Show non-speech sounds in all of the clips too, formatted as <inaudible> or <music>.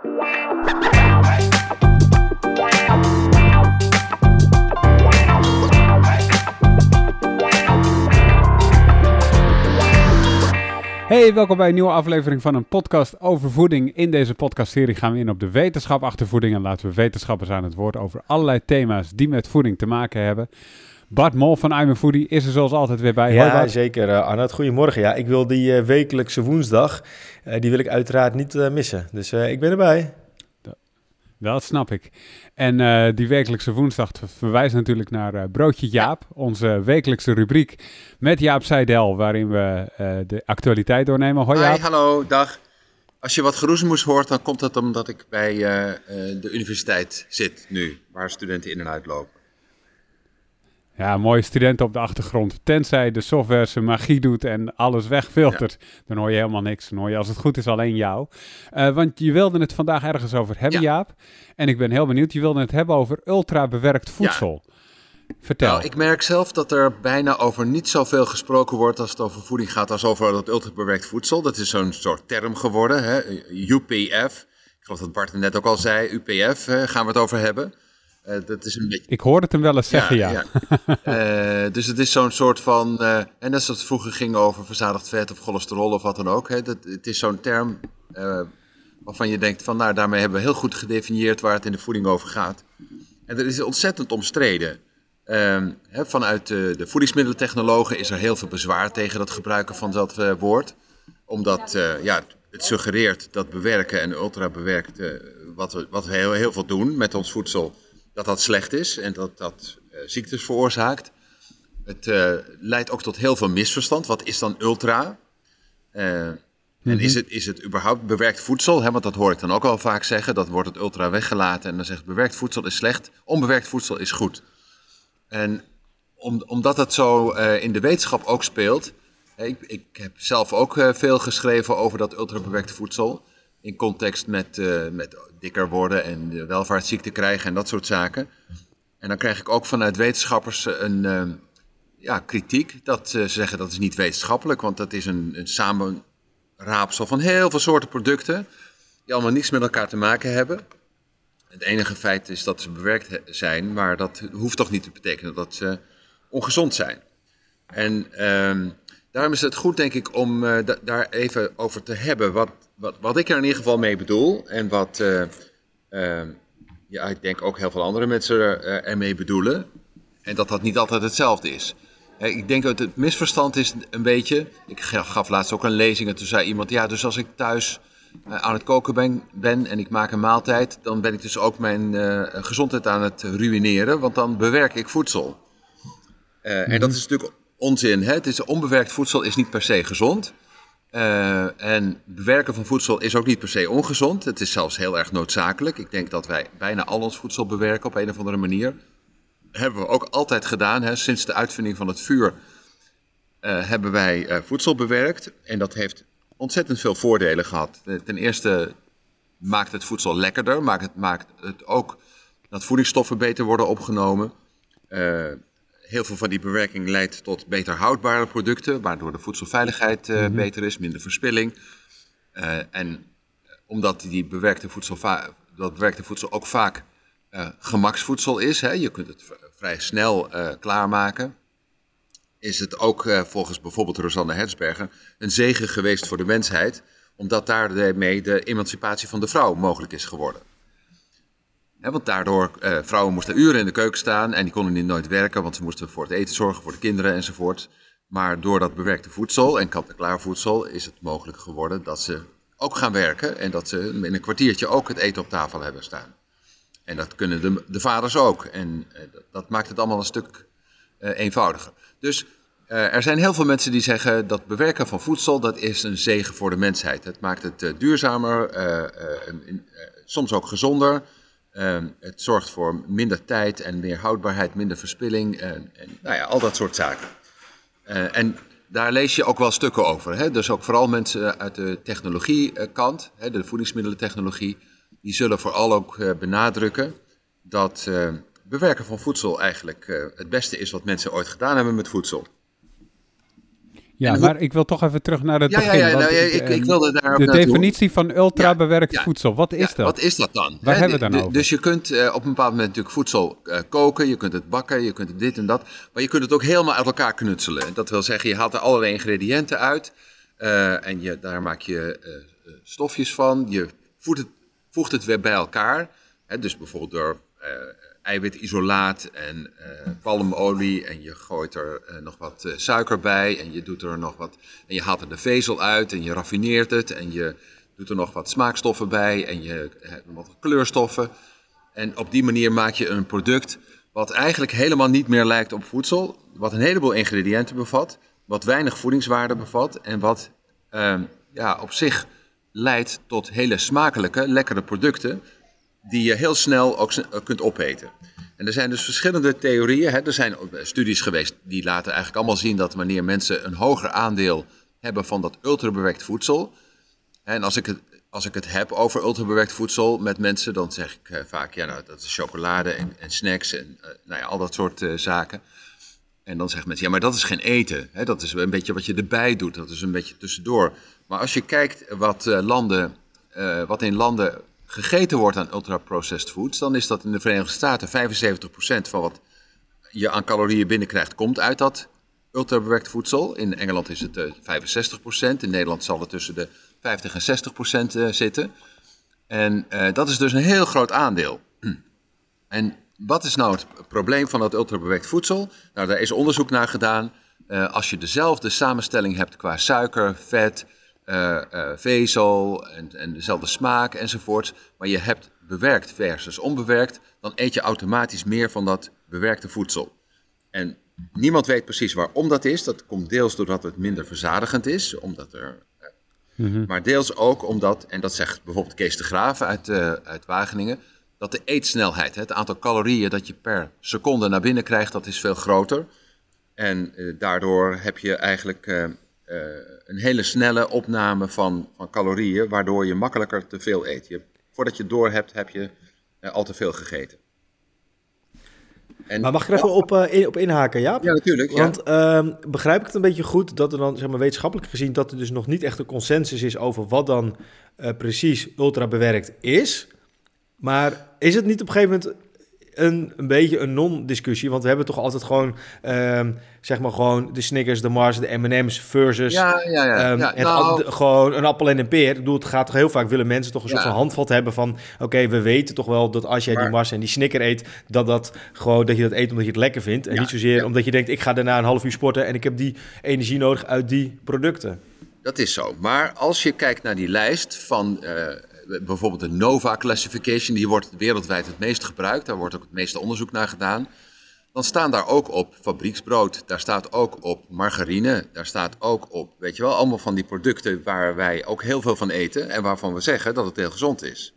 Hey, welkom bij een nieuwe aflevering van een podcast over voeding. In deze podcastserie gaan we in op de wetenschap achter voeding en laten we wetenschappers aan het woord over allerlei thema's die met voeding te maken hebben. Bart Mol van I'm Foodie is er zoals altijd weer bij. Ja, zeker uh, Arnoud. Goedemorgen. Ja, ik wil die uh, wekelijkse woensdag, uh, die wil ik uiteraard niet missen. Dus ik ben erbij. Dat snap ik. En uh, die wekelijkse woensdag verwijst natuurlijk naar uh, Broodje Jaap, onze wekelijkse rubriek met Jaap Seidel, waarin we uh, de actualiteit doornemen. Hoi Jaap. Hi, hallo, dag. Als je wat geroezemoes hoort, dan komt dat omdat ik bij de universiteit zit nu, waar studenten in en uit lopen. Ja, mooie studenten op de achtergrond. Tenzij de software zijn magie doet en alles wegfiltert, dan hoor je helemaal niks. Dan hoor je als het goed is alleen jou. Uh, want je wilde het vandaag ergens over hebben, ja. Jaap. En ik ben heel benieuwd, je wilde het hebben over ultra bewerkt voedsel. Ja. Vertel. Nou, ik merk zelf dat er bijna over niet zoveel gesproken wordt als het over voeding gaat als over dat ultra bewerkt voedsel. Dat is zo'n soort term geworden, hè? UPF. Ik geloof dat Bart het net ook al zei, UPF hè, gaan we het over hebben. Uh, dat is een beetje... Ik hoorde het hem wel eens zeggen, ja. ja. uh, <laughs> dus het is zo'n soort van... Uh, en net zoals het vroeger ging over verzadigd vet of cholesterol of wat dan ook. Hè, dat, het is zo'n term waarvan je denkt van... Nou, daarmee hebben we heel goed gedefinieerd waar het in de voeding over gaat. En dat is ontzettend omstreden. Ehm, hè, vanuit de, de voedingsmiddelentechnologen is er heel veel bezwaar tegen het gebruiken van dat woord. Omdat ja, het suggereert dat bewerken en ultra bewerkt... wat we, wat we heel, heel veel doen met ons voedsel dat dat slecht is en dat dat uh, ziektes veroorzaakt. Het uh, leidt ook tot heel veel misverstand. Wat is dan ultra? Uh, En mhm. is het, is het überhaupt bewerkt voedsel? Hè, want dat hoor ik dan ook al vaak zeggen. Dat wordt het ultra weggelaten en dan zegt bewerkt voedsel is slecht. Onbewerkt voedsel is goed. En om, omdat het zo in de wetenschap ook speelt. Ik, ik heb zelf ook veel geschreven over dat ultrabewerkte voedsel. In context met, met dikker worden en welvaartsziekte krijgen en dat soort zaken. En dan krijg ik ook vanuit wetenschappers een uh, ja, kritiek. Dat ze zeggen dat is niet wetenschappelijk, want dat is een, een samenraapsel van heel veel soorten producten. Die allemaal niets met elkaar te maken hebben. Het enige feit is dat ze bewerkt zijn, maar dat hoeft toch niet te betekenen dat ze ongezond zijn. En uh, daarom is het goed, denk ik, om daar even over te hebben. Wat, wat, wat ik er in ieder geval mee bedoel en wat uh, uh, ja, ik denk ook heel veel andere mensen er, ermee bedoelen. En dat dat niet altijd hetzelfde is. Ik denk dat het misverstand is een beetje. Ik gaf laatst ook een lezing en toen zei iemand: Ja, dus als ik thuis aan het koken ben, ben, en ik maak een maaltijd, dan ben ik dus ook mijn uh, gezondheid aan het ruïneren, want dan bewerk ik voedsel. Uh, mm -hmm. En dat is natuurlijk onzin. Hè? Het is, onbewerkt voedsel is niet per se gezond. Uh, en bewerken van voedsel is ook niet per se ongezond. Het is zelfs heel erg noodzakelijk. Ik denk dat wij bijna al ons voedsel bewerken op een of andere manier. Hebben we ook altijd gedaan. Hè. Sinds de uitvinding van het vuur uh, hebben wij uh, voedsel bewerkt. En dat heeft ontzettend veel voordelen gehad. Ten eerste maakt het voedsel lekkerder. Maakt het, maakt het ook dat voedingsstoffen beter worden opgenomen heel veel van die bewerking leidt tot beter houdbare producten, waardoor de voedselveiligheid mm -hmm. beter is, minder verspilling. Uh, en omdat die bewerkte voedsel, dat bewerkte voedsel ook vaak gemaksvoedsel is, hè, je kunt het vrij snel klaarmaken, is het ook volgens bijvoorbeeld Rosanne Hetsberger een zegen geweest voor de mensheid, omdat daarmee de emancipatie van de vrouw mogelijk is geworden want daardoor, uh, vrouwen moesten uren in de keuken staan en die konden niet nooit werken, want ze moesten voor het eten zorgen, voor de kinderen enzovoort. Maar door dat bewerkte voedsel en kant-en-klaar voedsel is het mogelijk geworden dat ze ook gaan werken en dat ze in een kwartiertje ook het eten op tafel hebben staan. En dat kunnen de, de vaders ook. En uh, dat, maakt het allemaal een stuk uh, eenvoudiger. Dus er zijn heel veel mensen die zeggen dat bewerken van voedsel, dat is een zegen voor de mensheid. Het maakt het duurzamer, soms ook gezonder. Uh, het zorgt voor minder tijd en meer houdbaarheid, minder verspilling en, en nou ja, al dat soort zaken. Uh, en daar lees je ook wel stukken over. Hè? Dus ook vooral mensen uit de technologiekant, hè, de voedingsmiddelentechnologie, die zullen vooral ook benadrukken dat bewerken van voedsel eigenlijk het beste is wat mensen ooit gedaan hebben met voedsel. Ja, maar ik wil toch even terug naar het Ja, ja, begin. ja, want nou, ja, ik, eh, ik wilde daar De definitie van ultra-bewerkt Ja, ja. voedsel, wat is Ja, dat? Wat is dat dan? Waar Hè, hebben we dan over? Dus je kunt eh, op een bepaald moment natuurlijk voedsel eh, koken, je kunt het bakken, je kunt het dit en dat. Maar je kunt het ook helemaal uit elkaar knutselen. Dat wil zeggen, je haalt er allerlei ingrediënten uit eh, en je, daar maak je eh, eh, stofjes van. Je voegt het, voegt het weer bij elkaar. Hè, dus bijvoorbeeld door eh, eiwitisolaat en eh, palmolie en je gooit er eh, nog wat eh, suiker bij en je doet er nog wat en je haalt er de vezel uit en je raffineert het en je doet er nog wat smaakstoffen bij en je hebt wat kleurstoffen. En op die manier maak je een product wat eigenlijk helemaal niet meer lijkt op voedsel, wat een heleboel ingrediënten bevat, wat weinig voedingswaarde bevat en wat ehm, ja, op zich leidt tot hele smakelijke, lekkere producten die je heel snel ook eh, kunt opeten. En er zijn dus verschillende theorieën. Hè. Er zijn eh, studies geweest die laten eigenlijk allemaal zien dat wanneer mensen een hoger aandeel hebben van dat ultrabewerkt voedsel. En als ik het, als ik het heb over ultrabewerkt voedsel met mensen, dan zeg ik eh, vaak, ja, nou, dat is chocolade en, en snacks en nou ja, al dat soort zaken. En dan zeggen mensen, ja, maar dat is geen eten. Hè? Dat is een beetje wat je erbij doet. Dat is een beetje tussendoor. Maar als je kijkt wat, landen, wat in landen gegeten wordt aan ultra-processed foods, dan is dat in de Verenigde Staten 75% van wat je aan calorieën binnenkrijgt, komt uit dat ultrabewerkt voedsel. In Engeland is het eh 65%. In Nederland zal het tussen de 50 en 60% eh, zitten. En eh, dat is dus een heel groot aandeel. <clears throat> En wat is nou het probleem van dat ultrabewerkt voedsel? Nou, daar is onderzoek naar gedaan. Eh, als je dezelfde samenstelling hebt qua suiker, vet, eh, eh, vezel en, en dezelfde smaak enzovoorts, maar je hebt bewerkt versus onbewerkt, dan eet je automatisch meer van dat bewerkte voedsel. En niemand weet precies waarom dat is. Dat komt deels doordat het minder verzadigend is, omdat er maar deels ook omdat, en dat zegt bijvoorbeeld Kees de Graaf uit, eh, uit Wageningen, dat de eetsnelheid, het aantal calorieën dat je per seconde naar binnen krijgt, dat is veel groter. En eh, daardoor heb je eigenlijk eh, een hele snelle opname van, van calorieën, waardoor je makkelijker te veel eet. Je, voordat je het door hebt, heb je eh, al te veel gegeten. En, Maar mag ik er even op, eh, in, op inhaken, Jaap? Ja, natuurlijk. Ja. Want ehm, begrijp ik het een beetje goed dat er dan, zeg maar, wetenschappelijk gezien, dat er dus nog niet echt een consensus is over wat dan eh, precies ultra bewerkt is. Maar is het niet op een gegeven moment een, een beetje een non-discussie? Want we hebben toch altijd gewoon, ehm, zeg maar, gewoon de Snickers, de Mars, de M&M's versus ja, ja, ja. Ehm, het Nou, gewoon een appel en een peer. Ik bedoel, het gaat toch heel vaak willen mensen toch een soort van handvat hebben van... oké, we weten toch wel dat als jij die Mars en die Snicker eet... dat, dat, gewoon, dat je dat eet omdat je het lekker vindt. En niet zozeer omdat je denkt... ik ga daarna een half uur sporten en ik heb die energie nodig uit die producten. Dat is zo. Maar als je kijkt naar die lijst van eh, bijvoorbeeld de NOVA Classification, die wordt wereldwijd het meest gebruikt, daar wordt ook het meeste onderzoek naar gedaan. Dan staan daar ook op fabrieksbrood, daar staat ook op margarine, daar staat ook op, weet je wel, allemaal van die producten waar wij ook heel veel van eten en waarvan we zeggen dat het heel gezond is.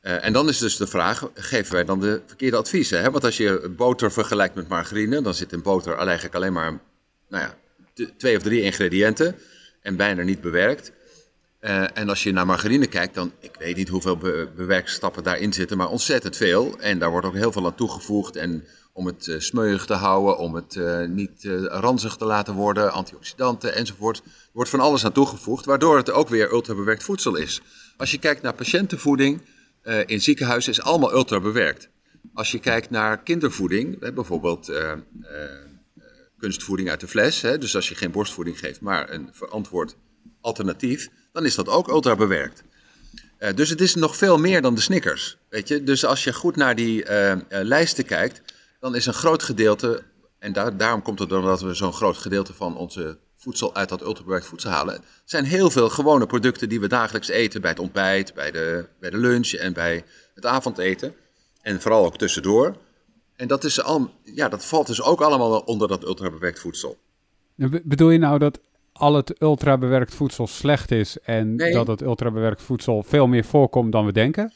Eh, en dan is dus de vraag, geven wij dan de verkeerde adviezen? Hè? Want als je boter vergelijkt met margarine, dan zit in boter eigenlijk alleen maar nou ja, twee of drie ingrediënten en bijna niet bewerkt. Eh, en als je naar margarine kijkt, dan, ik weet niet hoeveel be bewerkstappen daarin zitten, maar ontzettend veel. En daar wordt ook heel veel aan toegevoegd. En om het eh, smeuig te houden, om het eh, niet ranzig te laten worden, antioxidanten enzovoort. Er wordt van alles aan toegevoegd, waardoor het ook weer ultrabewerkt voedsel is. Als je kijkt naar patiëntenvoeding in ziekenhuizen, is allemaal ultrabewerkt. Als je kijkt naar kindervoeding, bijvoorbeeld kunstvoeding uit de fles. Hè, dus als je geen borstvoeding geeft, maar een verantwoord alternatief, dan is dat ook ultra bewerkt. Eh, dus het is nog veel meer dan de Snickers. Weet je? Dus als je goed naar die eh, eh, lijsten kijkt, dan is een groot gedeelte, en daar, daarom komt het doordat we zo'n groot gedeelte van onze voedsel uit dat ultrabewerkt voedsel halen, zijn heel veel gewone producten die we dagelijks eten bij het ontbijt, bij de, bij de lunch en bij het avondeten. En vooral ook tussendoor. En dat, is al, ja, dat valt dus ook allemaal onder dat ultrabewerkt voedsel. Be- Bedoel je nou dat al het ultrabewerkt voedsel slecht is en Nee. dat het ultrabewerkt voedsel veel meer voorkomt dan we denken?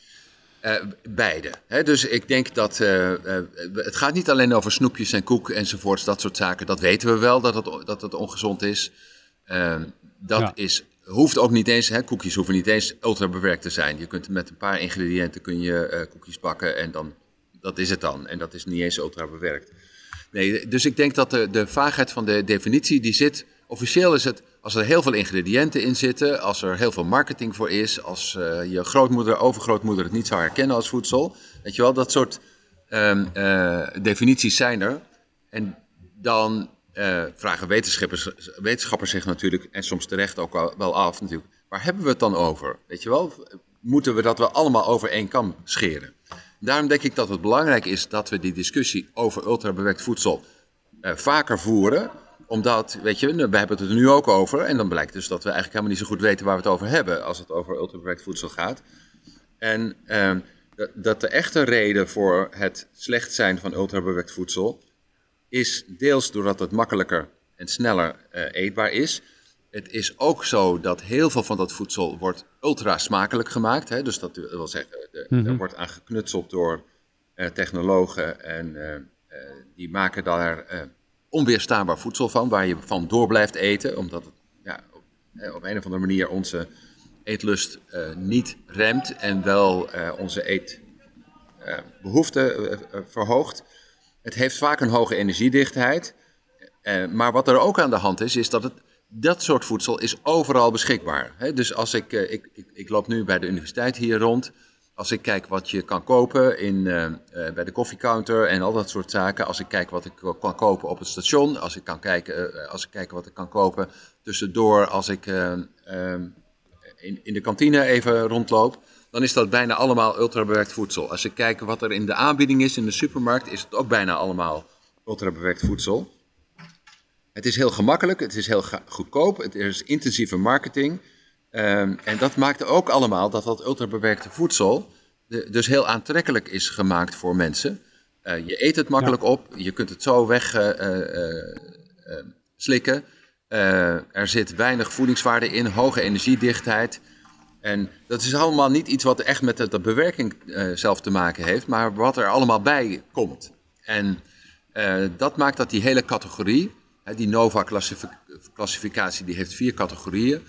Eh, beide. Dus ik denk dat eh, eh, het gaat niet alleen over snoepjes en koek enzovoorts, dat soort zaken. Dat weten we wel dat het, dat het ongezond is. Dat Ja. is, hoeft ook niet eens, hè? koekjes hoeven niet eens ultra bewerkt te zijn. Je kunt met een paar ingrediënten kun je koekjes bakken en dan, dat is het dan. En dat is niet eens ultra bewerkt. Nee, dus ik denk dat de, de vaagheid van de definitie die zit officieel is het, als er heel veel ingrediënten in zitten, als er heel veel marketing voor is, als uh, je grootmoeder, overgrootmoeder het niet zou herkennen als voedsel. Weet je wel, dat soort um, uh, definities zijn er. En dan uh, vragen wetenschappers, wetenschappers zich natuurlijk, en soms terecht ook wel, af natuurlijk, waar hebben we het dan over? Weet je wel, moeten we dat wel allemaal over één kam scheren? Daarom denk ik dat het belangrijk is dat we die discussie over ultrabewerkt voedsel vaker voeren. Omdat, weet je, we hebben het er nu ook over. En dan blijkt dus dat we eigenlijk helemaal niet zo goed weten waar we het over hebben als het over ultrabewerkt voedsel gaat. En uh, dat de echte reden voor het slecht zijn van ultrabewerkt voedsel is deels doordat het makkelijker en sneller uh, eetbaar is. Het is ook zo dat heel veel van dat voedsel wordt ultra smakelijk gemaakt. Hè? Dus dat wil zeggen, mm -hmm. er wordt aan geknutseld door uh, technologen en uh, die maken daar onweerstaanbaar voedsel van, waar je van door blijft eten, omdat het ja, op, op een of andere manier onze eetlust niet remt en wel onze eetbehoefte verhoogt. Het heeft vaak een hoge energiedichtheid. Maar wat er ook aan de hand is, is dat het, dat soort voedsel is overal beschikbaar. Hè? Dus als ik, ik, ik, ik, loop nu bij de universiteit hier rond. Als ik kijk wat je kan kopen in, uh, bij de koffiecounter en al dat soort zaken. Als ik kijk wat ik kan kopen op het station. Als ik kan kijken, als ik kijk wat ik kan kopen tussendoor. Als ik in, in de kantine even rondloop dan is dat bijna allemaal ultrabewerkt voedsel. Als je kijkt wat er in de aanbieding is in de supermarkt, is het ook bijna allemaal ultrabewerkt voedsel. Het is heel gemakkelijk, het is heel goedkoop, het is intensieve marketing. Um, en dat maakt ook allemaal dat dat ultrabewerkte voedsel de, dus heel aantrekkelijk is gemaakt voor mensen. Uh, je eet het makkelijk ja. op, je kunt het zo weg uh, uh, slikken. er zit weinig voedingswaarde in, hoge energiedichtheid. En dat is allemaal niet iets wat echt met de bewerking uh, zelf te maken heeft, maar wat er allemaal bij komt. En dat maakt dat die hele categorie, hè, die NOVA-klassificatie, die heeft vier categorieën.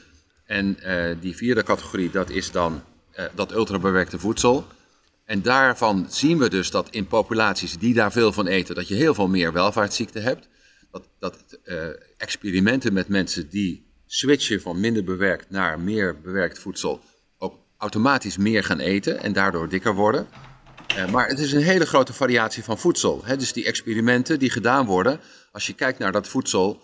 En uh, die vierde categorie, dat is dan dat ultrabewerkte voedsel. En daarvan zien we dus dat in populaties die daar veel van eten, dat je heel veel meer welvaartsziekten hebt. Dat, dat experimenten met mensen die switchen van minder bewerkt naar meer bewerkt voedsel ook automatisch meer gaan eten en daardoor dikker worden. Maar het is een hele grote variatie van voedsel. Hè? Dus die experimenten die gedaan worden, als je kijkt naar dat voedsel,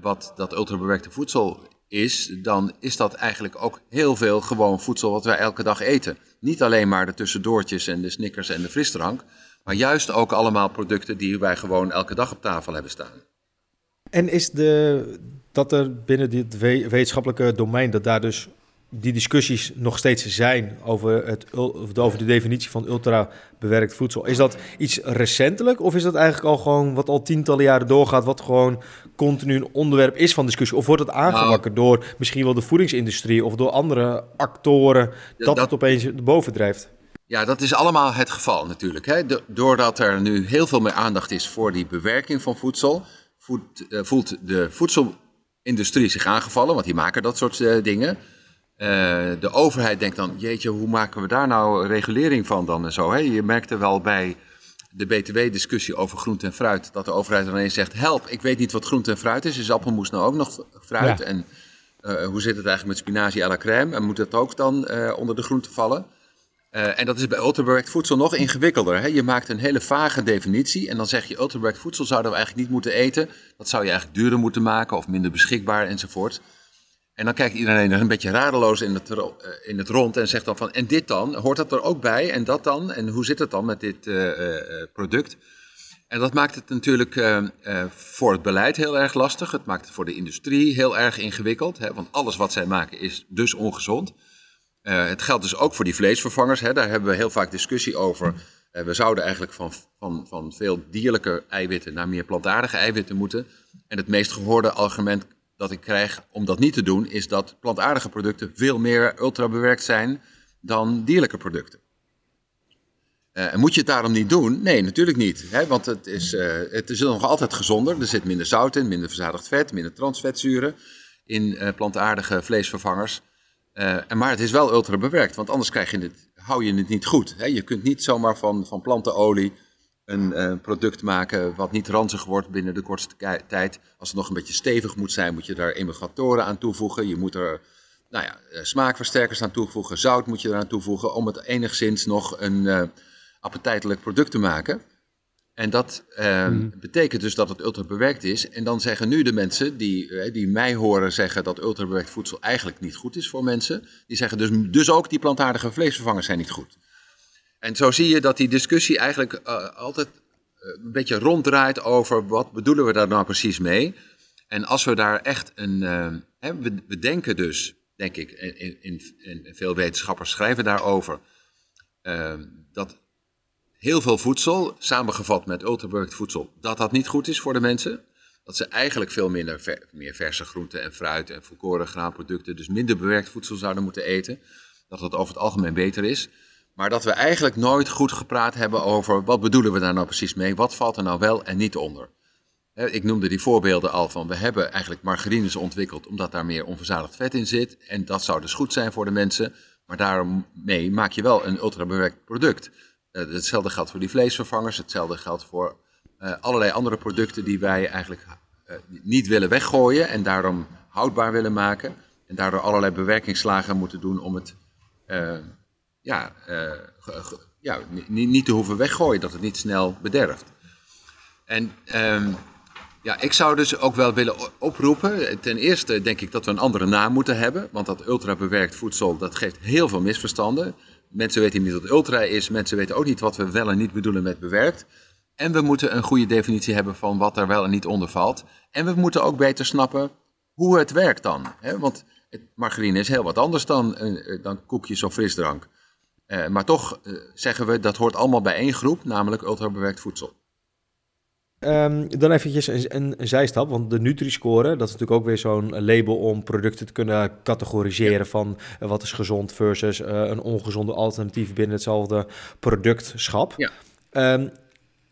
wat dat ultrabewerkte voedsel is, dan is dat eigenlijk ook heel veel gewoon voedsel wat wij elke dag eten. Niet alleen maar de tussendoortjes en de snickers en de frisdrank, maar juist ook allemaal producten die wij gewoon elke dag op tafel hebben staan. En is de, dat er binnen dit wetenschappelijke domein, dat daar dus die discussies nog steeds zijn over, het, over de definitie van ultra bewerkt voedsel. Is dat iets recentelijk of is dat eigenlijk al gewoon wat al tientallen jaren doorgaat, wat gewoon continu een onderwerp is van discussie? Of wordt het aangewakkerd nou, door misschien wel de voedingsindustrie of door andere actoren dat, dat het opeens boven drijft? Ja, dat is allemaal het geval natuurlijk. Hè? doordat er nu heel veel meer aandacht is voor die bewerking van voedsel, voelt, uh, voelt de voedsel industrie zich aangevallen, want die maken dat soort uh, dingen. Uh, de overheid denkt dan, jeetje, hoe maken we daar nou regulering van dan en zo. Hè? Je merkte wel bij de BTW-discussie over groente en fruit, dat de overheid ineens zegt, help, ik weet niet wat groente en fruit is. Is appelmoes nou ook nog fruit? Ja. En uh, hoe zit het eigenlijk met spinazie à la crème? En moet dat ook dan onder de groente vallen? En dat is bij ultrabewerkt voedsel nog ingewikkelder. Hè? Je maakt een hele vage definitie en dan zeg je ultrabewerkt voedsel zouden we eigenlijk niet moeten eten. Dat zou je eigenlijk duurder moeten maken of minder beschikbaar enzovoort. En dan kijkt iedereen er een beetje radeloos in het, uh, in het rond en zegt dan van en dit dan? Hoort dat er ook bij en dat dan? En hoe zit het dan met dit uh, product? En dat maakt het natuurlijk voor het beleid heel erg lastig. Het maakt het voor de industrie heel erg ingewikkeld. Hè? Want alles wat zij maken is dus ongezond. Het geldt dus ook voor die vleesvervangers. Hè. Daar hebben we heel vaak discussie over. We zouden eigenlijk van, van, van veel dierlijke eiwitten naar meer plantaardige eiwitten moeten. En het meest gehoorde argument dat ik krijg om dat niet te doen, is dat plantaardige producten veel meer ultrabewerkt zijn dan dierlijke producten. Uh, en moet je het daarom niet doen? Nee, natuurlijk niet. Hè? Want het is, het is nog altijd gezonder. Er zit minder zout in, minder verzadigd vet, minder transvetzuren in plantaardige vleesvervangers. Uh, maar het is wel ultra bewerkt, want anders krijg je het, hou je het niet goed. Hè? Je kunt niet zomaar van, van plantenolie een product maken wat niet ranzig wordt binnen de kortste tijd. Als het nog een beetje stevig moet zijn, moet je daar emulgatoren aan toevoegen. Je moet er nou ja, eh, smaakversterkers aan toevoegen, zout moet je eraan toevoegen om het enigszins nog een uh, appetijtelijk product te maken. En dat uh, betekent dus dat het ultrabewerkt is. En dan zeggen nu de mensen die, die mij horen zeggen dat ultrabewerkt voedsel eigenlijk niet goed is voor mensen. Die zeggen dus, dus ook die plantaardige vleesvervangers zijn niet goed. En zo zie je dat die discussie eigenlijk uh, altijd een beetje ronddraait over wat bedoelen we daar nou precies mee. En als we daar echt een. Hè, we, denken dus denk ik, in veel wetenschappers schrijven daarover, dat heel veel voedsel, samengevat met ultrabewerkt voedsel, dat dat niet goed is voor de mensen. Dat ze eigenlijk veel minder meer verse groenten en fruit en volkoren graanproducten, dus minder bewerkt voedsel zouden moeten eten. Dat dat over het algemeen beter is. Maar dat we eigenlijk nooit goed gepraat hebben over wat bedoelen we daar nou precies mee? Wat valt er nou wel en niet onder? Ik noemde die voorbeelden al van, we hebben eigenlijk margarines ontwikkeld omdat daar meer onverzadigd vet in zit. En dat zou dus goed zijn voor de mensen, maar daarmee maak je wel een ultrabewerkt product. Uh, hetzelfde geldt voor die vleesvervangers, hetzelfde geldt voor uh, allerlei andere producten die wij eigenlijk uh, niet willen weggooien en daarom houdbaar willen maken. En daardoor allerlei bewerkingslagen moeten doen om het ja, ja, niet te hoeven weggooien, dat het niet snel bederft. En um, ja, ik zou dus ook wel willen oproepen. Ten eerste denk ik dat we een andere naam moeten hebben. Want dat ultrabewerkt voedsel, dat geeft heel veel misverstanden. Mensen weten niet wat ultra is. Mensen weten ook niet wat we wel en niet bedoelen met bewerkt. En we moeten een goede definitie hebben van wat er wel en niet onder valt. En we moeten ook beter snappen hoe het werkt dan. Want margarine is heel wat anders dan, uh, dan koekjes of frisdrank. Uh, maar toch uh, zeggen we dat hoort allemaal bij één groep, namelijk ultrabewerkt voedsel. Um, dan eventjes een, een, een, zijstap, want de Nutri-score, dat is natuurlijk ook weer zo'n label om producten te kunnen categoriseren van uh, wat is gezond versus een ongezonde alternatief binnen hetzelfde productschap. Ja. Um,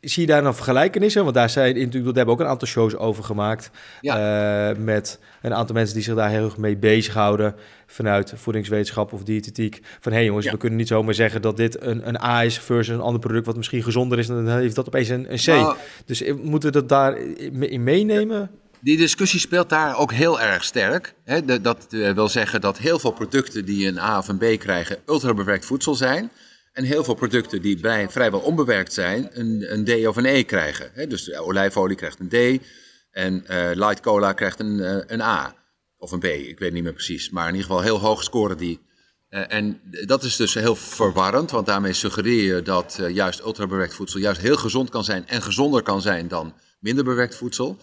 zie je daar nog vergelijkenissen? Want daar zijn natuurlijk, daar hebben ook een aantal shows over gemaakt. Ja. Uh, met een aantal mensen die zich daar heel erg mee bezighouden. Vanuit voedingswetenschap of diëtetiek. Van hé hey jongens, we kunnen niet zomaar zeggen dat dit een, een A is versus een ander product wat misschien gezonder is. En dan heeft dat opeens een, een C. Nou, dus eh, moeten we dat daarin meenemen? Die discussie speelt daar ook heel erg sterk. Dat wil zeggen dat heel veel producten die een A of een B krijgen, ultrabewerkt voedsel zijn. En heel veel producten die vrijwel onbewerkt zijn, een, een D of een E krijgen. dus de olijfolie krijgt een D en uh, light cola krijgt een, uh, een A. Of een B, ik weet niet meer precies. Maar in ieder geval heel hoog scoren die. En dat is dus heel verwarrend, want daarmee suggereer je dat juist ultrabewerkt voedsel juist heel gezond kan zijn en gezonder kan zijn dan minder bewerkt voedsel.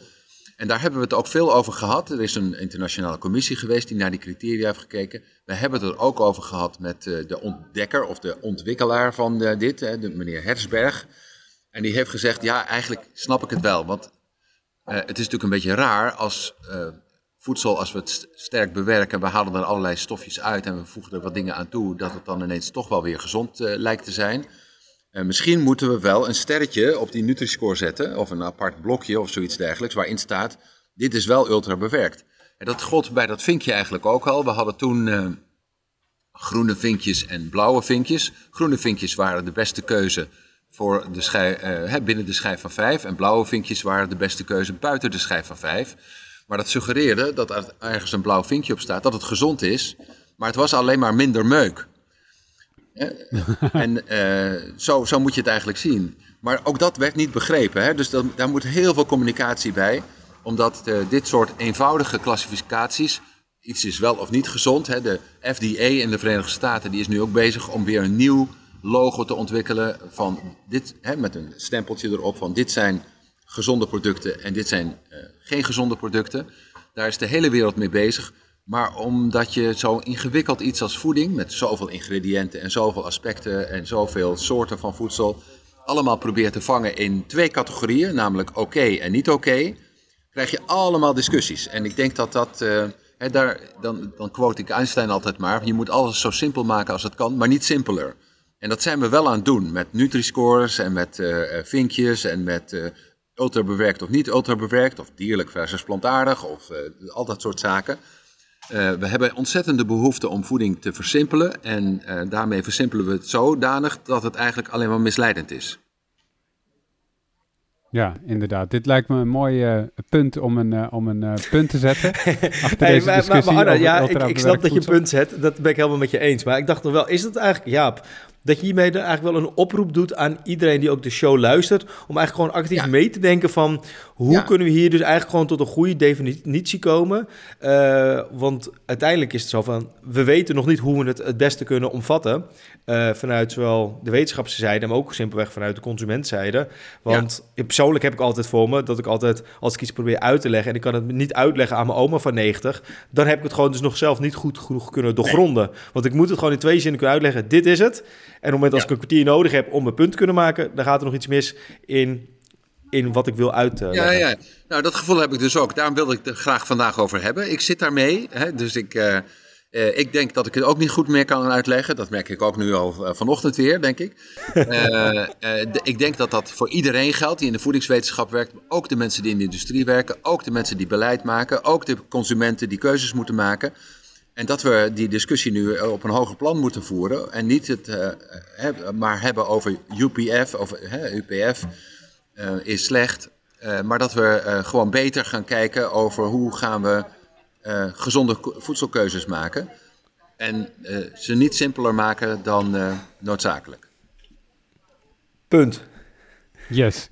En daar hebben we het ook veel over gehad. Er is een internationale commissie geweest die naar die criteria heeft gekeken. We hebben het er ook over gehad met eh, de ontdekker of de ontwikkelaar van eh, dit, de meneer Hersberg. En die heeft gezegd, ja, eigenlijk snap ik het wel. Want uh, het is natuurlijk een beetje raar als voedsel, als we het sterk bewerken, we halen er allerlei stofjes uit en we voegen er wat dingen aan toe, dat het dan ineens toch wel weer gezond lijkt te zijn. Uh, misschien moeten we wel een sterretje op die Nutri-score zetten, of een apart blokje of zoiets dergelijks, waarin staat: dit is wel ultra bewerkt. En dat gold bij dat vinkje eigenlijk ook al. We hadden toen uh, groene vinkjes en blauwe vinkjes. Groene vinkjes waren de beste keuze voor de schijf, uh, binnen de schijf van 5. En blauwe vinkjes waren de beste keuze buiten de schijf van 5. Maar dat suggereerde dat er ergens een blauw vinkje op staat, dat het gezond is. Maar het was alleen maar minder meuk. En uh, zo, zo moet je het eigenlijk zien. Maar ook dat werd niet begrepen. Hè? Dus daar moet heel veel communicatie bij. Omdat uh, dit soort eenvoudige klassificaties. Iets is wel of niet gezond. Hè? De FDA in de Verenigde Staten die is nu ook bezig om weer een nieuw logo te ontwikkelen. Van dit, hè, met een stempeltje erop van dit zijn gezonde producten en dit zijn uh, geen gezonde producten. Daar is de hele wereld mee bezig. Maar omdat je zo ingewikkeld iets als voeding, met zoveel ingrediënten en zoveel aspecten en zoveel soorten van voedsel, allemaal probeert te vangen in twee categorieën, namelijk oké en niet oké, krijg je allemaal discussies. En ik denk dat dat, hè, daar, dan, dan quote ik Einstein altijd maar, je moet alles zo simpel maken als het kan, maar niet simpeler. En dat zijn we wel aan het doen met Nutri-scores en met uh, vinkjes en met uh, ultrabewerkt of niet ultrabewerkt, of dierlijk versus plantaardig, of al dat soort zaken. Uh, we hebben ontzettende behoefte om voeding te versimpelen. En uh, daarmee versimpelen we het zodanig dat het eigenlijk alleen maar misleidend is. Ja, inderdaad. Dit lijkt me een mooi uh, punt om een, uh, om een uh, punt te zetten. <laughs> Achter hey, deze maar, discussie maar, maar Anna, ja, ik, ik snap dat je een punt zet. Dat ben ik helemaal met je eens. Maar ik dacht nog wel, is het eigenlijk, Jaap, dat je hiermee eigenlijk wel een oproep doet aan iedereen die ook de show luistert. Om eigenlijk gewoon actief mee te denken van hoe kunnen we hier dus eigenlijk gewoon tot een goede definitie komen. Uh, want uiteindelijk is het zo van, we weten nog niet hoe we het het beste kunnen omvatten. Uh, vanuit zowel de wetenschapszijde, maar ook simpelweg vanuit de consumentzijde. Want persoonlijk heb ik altijd voor me dat ik altijd, als ik iets probeer uit te leggen en ik kan het niet uitleggen aan mijn oma van 90, dan heb ik het gewoon dus nog zelf niet goed genoeg kunnen doorgronden. Want ik moet het gewoon in twee zinnen kunnen uitleggen. Dit is het. En op het moment als ik een kwartier nodig heb om mijn punt te kunnen maken, dan gaat er nog iets mis in, in wat ik wil uitleggen. Ja, ja, nou dat gevoel heb ik dus ook. Daarom wilde ik het graag vandaag over hebben. Ik zit daarmee, hè, dus ik... Uh, uh, ik denk dat ik het ook niet goed meer kan uitleggen. Dat merk ik ook nu al vanochtend weer, denk ik. <laughs> Ik denk dat dat voor iedereen geldt die in de voedingswetenschap werkt. Ook de mensen die in de industrie werken. Ook de mensen die beleid maken. Ook de consumenten die keuzes moeten maken. En dat we die discussie nu eh, op een hoger plan moeten voeren. En niet het uh, maar hebben over UPF, of UPF is slecht. maar dat we gewoon beter gaan kijken over hoe gaan we gezonde voedselkeuzes maken. En ze niet simpeler maken dan noodzakelijk. Punt. Yes.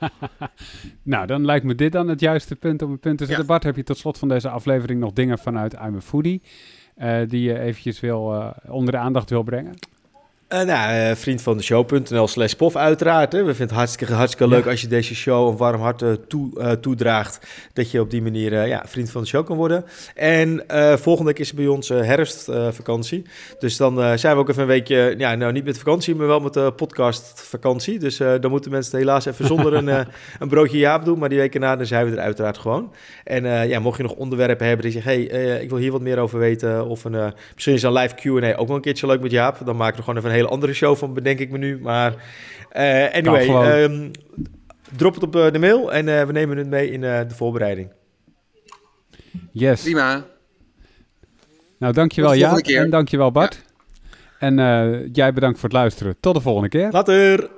<laughs> nou, dan lijkt me dit dan het juiste punt om een punt te zetten. Bart, heb je tot slot van deze aflevering nog dingen vanuit I'm a Foodie... Uh, die je eventjes wil, uh, onder de aandacht wil brengen? Uh, nou, uh, vriend van de show.nl slash pof uiteraard. Hè. We vinden het hartstikke, hartstikke leuk als je deze show een warm hart uh, toe, toedraagt. Dat je op die manier ja, vriend van de show kan worden. En volgende week is bij ons herfstvakantie. dus dan zijn we ook even een weekje, ja, nou niet met vakantie, maar wel met de podcastvakantie. Dus dan moeten mensen helaas even zonder een, <laughs> een broodje jaap doen. Maar die weken na, dan zijn we er uiteraard gewoon. En ja, mocht je nog onderwerpen hebben die zeggen, hey, ik wil hier wat meer over weten. Of een, misschien is een live Q&A ook wel een keertje leuk met Jaap. Dan maken we gewoon even een hele andere show van, bedenk ik me nu. Maar uh, anyway, um, drop het op uh, de mail en uh, we nemen het mee in de voorbereiding. Yes. Prima. Nou, dankjewel Jaap en dankjewel Bart. Ja. En jij bedankt voor het luisteren. Tot de volgende keer. Later.